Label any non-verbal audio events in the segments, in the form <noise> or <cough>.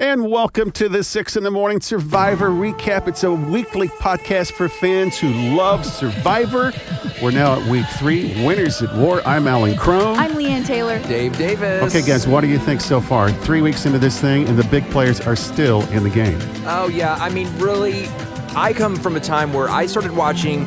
And welcome to the Six in the Morning Survivor Recap. It's a weekly podcast for fans who love Survivor. We're now at week three. Winners at War. I'm Alan Crone. I'm Leanne Taylor. Dave Davis. Okay, guys, what do you think so far? Three weeks into this thing, and the big players are still in the game. Oh, yeah. I mean, really, I come from a time where I started watching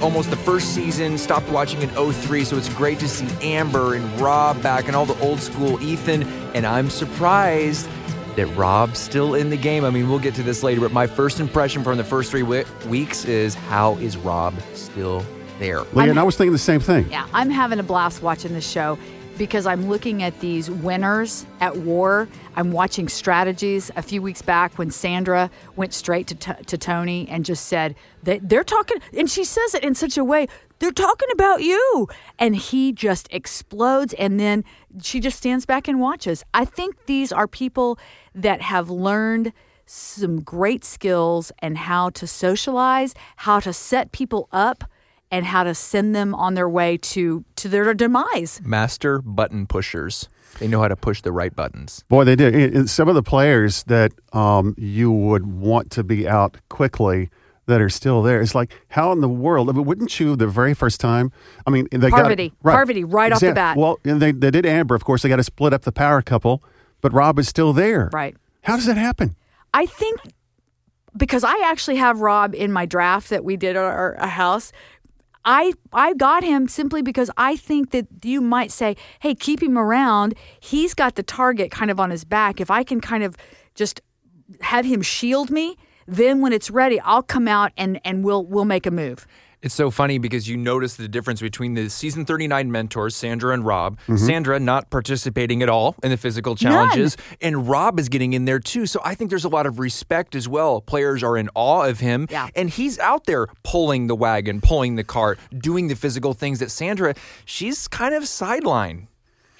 almost the first season, stopped watching in 03, so it's great to see Amber and Rob back and all the old school Ethan, and I'm surprised that Rob's still in the game. I mean, we'll get to this later, but my first impression from the first three we- weeks is how is Rob still there? Leanne, I'm- I was thinking the same thing. Yeah, I'm having a blast watching this show because I'm looking at these winners at war. I'm watching strategies. A few weeks back, when Sandra went straight to, t- to Tony and just said that they're talking, and she says it in such a way, they're talking about you. And he just explodes. And then she just stands back and watches. I think these are people that have learned some great skills and how to socialize, how to set people up and how to send them on their way to to their demise. Master button pushers. They know how to push the right buttons. Boy, they do. It- it- Some of the players that um, you would want to be out quickly that are still there. It's like, how in the world? I mean, wouldn't you the very first time? I mean, they Parvati. got Parvati, right off the bat. Well, and they, they did Amber, of course. They got to split up the power couple, but Rob is still there. Right. How does that happen? I think because I actually have Rob in my draft that we did at our, our house. I I got him simply because I think that you might say, "Hey, keep him around. He's got the target kind of on his back. If I can kind of just have him shield me, then when it's ready, I'll come out and and we'll we'll make a move." It's so funny because you notice the difference between the season 39 mentors, Sandra and Rob. Mm-hmm. Sandra not participating at all in the physical challenges, and Rob is getting in there too. So I think there's a lot of respect as well. Players are in awe of him, Yeah. and he's out there pulling the wagon, pulling the cart, doing the physical things that Sandra, she's kind of sideline.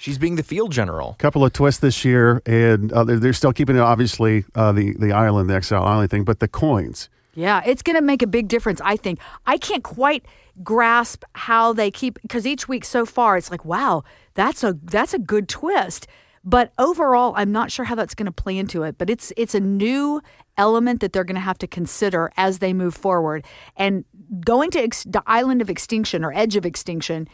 She's being the field general. couple of twists this year, and uh, they're, they're still keeping it, obviously, uh, the, the island, the Exile Island thing, but the coins. Yeah, it's going to make a big difference, I think. I can't quite grasp how they keep because each week so far it's like, wow, that's a that's a good twist. But overall, I'm not sure how that's going to play into it, but it's it's a new element that they're going to have to consider as they move forward. And going to ex- the island of extinction or edge of extinction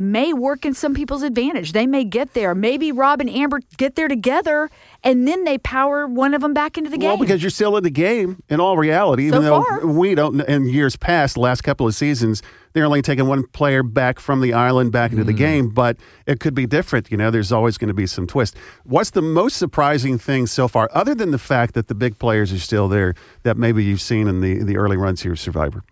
may work in some people's advantage. They may get there. Maybe Rob and Amber get there together and then they power one of them back into the game. Well, because you're still in the game in all reality, even So though far. we don't, in years past, the last couple of seasons, they're only taking one player back from the island back into the mm-hmm. game, but it could be different. You know, there's always going to be some twist. What's the most surprising thing so far, other than the fact that the big players are still there, that maybe you've seen in the, the early runs here of Survivor?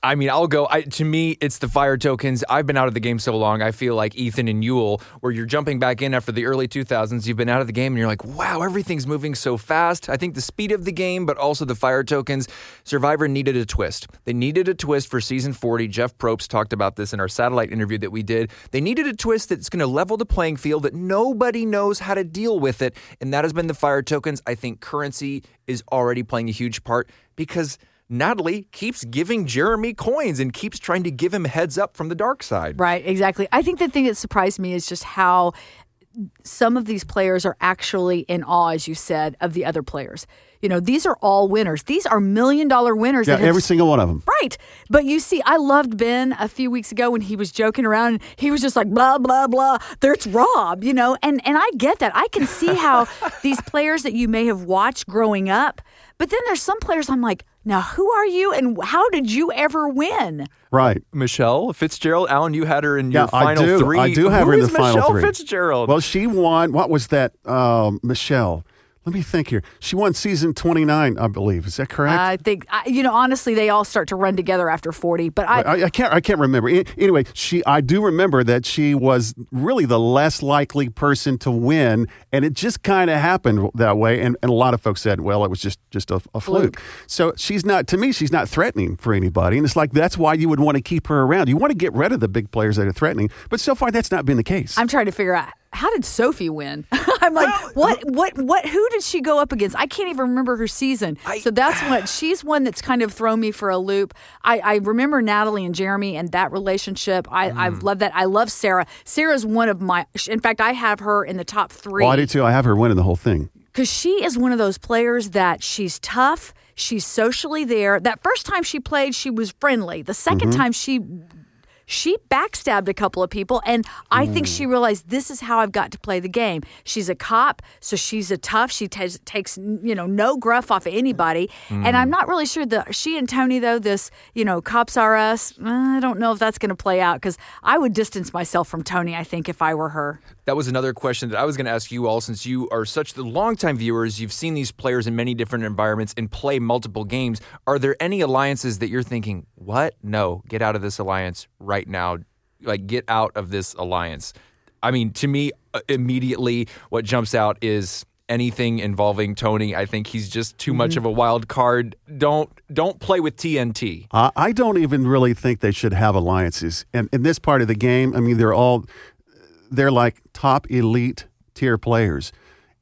I mean, I'll go. I, to me, it's the fire tokens. I've been out of the game so long. I feel like Ethan and Yul, where you're jumping back in after the early 2000s. You've been out of the game, and you're like, wow, everything's moving so fast. I think the speed of the game, but also the fire tokens. Survivor needed a twist. They needed a twist for season 40. Jeff Probst talked about this in our satellite interview that we did. They needed a twist that's going to level the playing field, that nobody knows how to deal with it, and that has been the fire tokens. I think currency is already playing a huge part because. Natalie keeps giving Jeremy coins and keeps trying to give him heads up from the dark side. Right, exactly. I think the thing that surprised me is just how some of these players are actually in awe, as you said, of the other players. You know, these are all winners. These are million dollar winners. Yeah, that have every single one of them. Right. But you see, I loved Ben a few weeks ago when he was joking around and he was just like, blah, blah, blah. There's Rob, you know, and, and I get that. I can see how <laughs> these players that you may have watched growing up, but then there's some players I'm like, now who are you and how did you ever win? Right. Michelle Fitzgerald, Alan, you had her in Yeah, your final I do. three. I do have Who her in is the final Michelle three. Fitzgerald. Well, she won. What was that, um, Michelle? Let me think here. She won season 29, I believe. Is that correct? I think, I, you know, honestly, they all start to run together after 40, but I, I, I can't. I can't remember. Anyway, she. I do remember that she was really the less likely person to win, and it just kind of happened that way. And, and a lot of folks said, "Well, it was just just a, a fluke. Fluke. So she's not. To me, she's not threatening for anybody. And it's like that's why you would want to keep her around. You want to get rid of the big players that are threatening. But so far, that's not been the case. I'm trying to figure out how did Sophie win? <laughs> I'm like, what, what, what? Who did she go up against? I can't even remember her season. I- so that's what she's one that's kind of thrown me for a loop. I, I remember Natalie and Jeremy and that relationship. I, I Mm. love that. I love Sarah. Sarah's one of my. In fact, I have her in the top three. well, I do too. I have her winning the whole thing. because she is one of those players that she's tough. She's socially there. That first time she played, she was friendly. The 2nd Mm-hmm. time she she backstabbed a couple of people and i think she realized this is how i've got to play the game she's a cop so she's a tough she tas takes you know no gruff off of anybody and i'm not really sure that she and tony though this you know cops are us uh, i don't know if that's going to play out because i would distance myself from tony i think if i were her That was another question that I was going to ask you all since you are such the longtime viewers. You've seen these players in many different environments and play multiple games. Are there any alliances that you're thinking, what? No, get out of this alliance right now. Like, get out of this alliance. I mean, to me, uh, immediately what jumps out is anything involving Tony. I think he's just too much of a wild card. Don't don't play with TNT. Uh, I don't even really think they should have alliances. And in this part of the game, I mean, they're all they're like top elite tier players.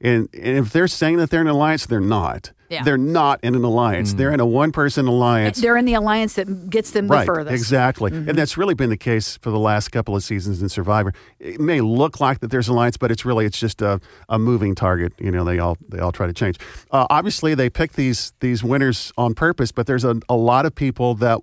And, and if they're saying that they're an alliance, they're not. Yeah. They're not in an alliance. They're in a one person alliance. they're in the alliance that gets them the Right, furthest exactly. And that's really been the case for the last couple of seasons in Survivor. It may look like that there's an alliance, but it's really it's just a, a moving target. You know, they all they all try to change. Uh, obviously, they pick these these winners on purpose, but there's a, a lot of people that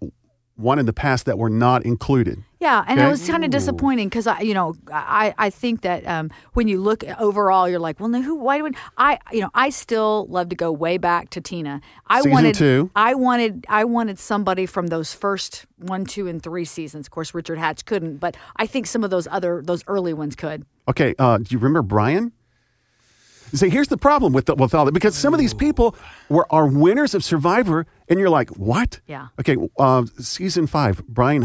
won in the past that were not included. Yeah, and it was kind of disappointing because I, you know, I, I think that um, when you look overall, you're like, well, no, who? Why do I, you know, I still love to go way back to Tina. I Season wanted, two. I wanted, I wanted somebody from those first one, two, and three seasons. Of course, Richard Hatch couldn't, but I think some of those other, those early ones could. Okay, uh, do you remember Brian? See, here's the problem with the, with all that because some of these people were are winners of Survivor, and you're like, what? Yeah. Okay, uh, season five, Brian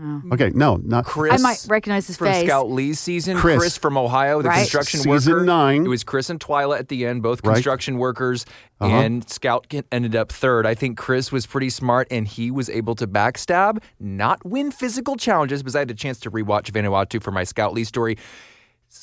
Heidik. Okay, no, not Chris, I might recognize his from face. Scout Lee's season. Chris. from Ohio, the Right. construction Season worker. nine. It was Chris and Twila at the end, both Right. construction workers, Uh-huh. and Scout ended up third. I think Chris was pretty smart, and he was able to backstab, not win physical challenges, because I had a chance to rewatch Vanuatu for my Scout Lee story.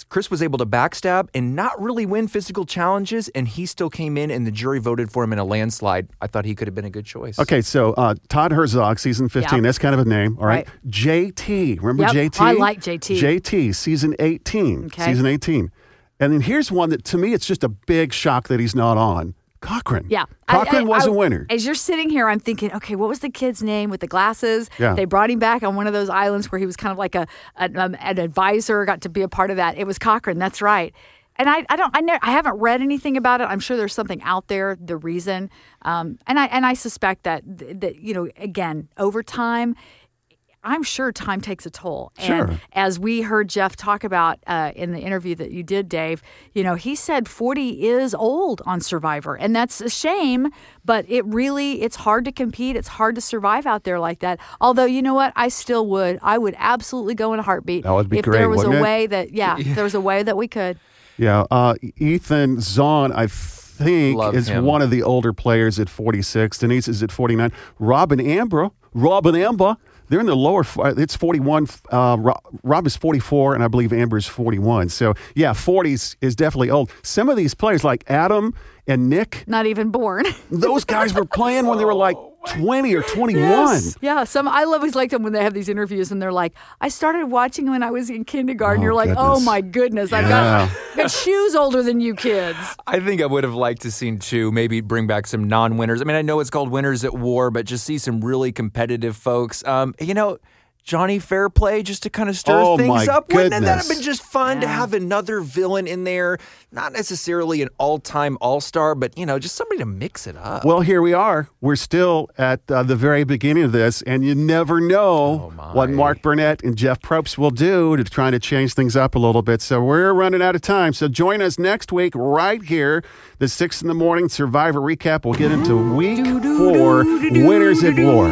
Chris was able to backstab and not really win physical challenges, and he still came in, and the jury voted for him in a landslide. I thought he could have been a good choice. Okay, so uh, Todd Herzog, season 15, Yeah. that's kind of a name, all right? Right. JT, remember Yep, JT? I like JT. JT, season 18. Okay. Season 18. And then here's one that to me, it's just a big shock that he's not on Cochran. Yeah. Cochran I- I- was I- a winner. As you're sitting here, I'm thinking, okay, what was the kid's name with the glasses? Yeah. They brought him back on one of those islands where he was kind of like a an, um, an advisor, got to be a part of that. It was Cochran. That's right. And I, I don't, I, ne- I haven't read anything about it. I'm sure there's something out there, the reason, um, and I, and I suspect that that you know, again, over time, I'm sure time takes a toll. Sure. And as we heard Jeff talk about uh, in the interview that you did, Dave, you know, he said 40 is old on Survivor, and that's a shame. But it really, it's hard to compete. It's hard to survive out there like that. Although, you know what, I still would. I would absolutely go in a heartbeat. That would be if great, there was a it? way that, yeah, <laughs> if there was a way that we could. Yeah, uh, Ethan Zohn, I think, Love is him. one of the older players at 46. Denise is at 49. Robin Amber, Robin Amber, they're in the lower. uh, It's 41. Uh, Ro- Rob is 44, and I believe Amber is 41. So yeah, 40s is definitely old. Some of these players, like Adam and Nick, Not even born. those guys were playing when they were like 20 or 21. Yeah, some I always like them when they have these interviews and they're like, I started watching when I was in kindergarten. Oh, You're like, oh my goodness, I've Yeah. got got shoes older than you kids. <laughs> I think I would have liked to seen too, maybe bring back some non-winners. I mean, I know it's called Winners at War, but just see some really competitive folks. Um, you know, Johnny Fairplay just to kind of stir Oh, things my up. Wouldn't that have been just fun to have another villain in there? Not necessarily an all-time all-star, but you know, just somebody to mix it up. Well, here we are. We're still at uh, the very beginning of this, and you never know Oh, what Mark Burnett and Jeff Probst will do to try to change things up a little bit. So we're running out of time. So join us next week right here, the six in the morning Survivor recap. We'll get into week four, winners at war.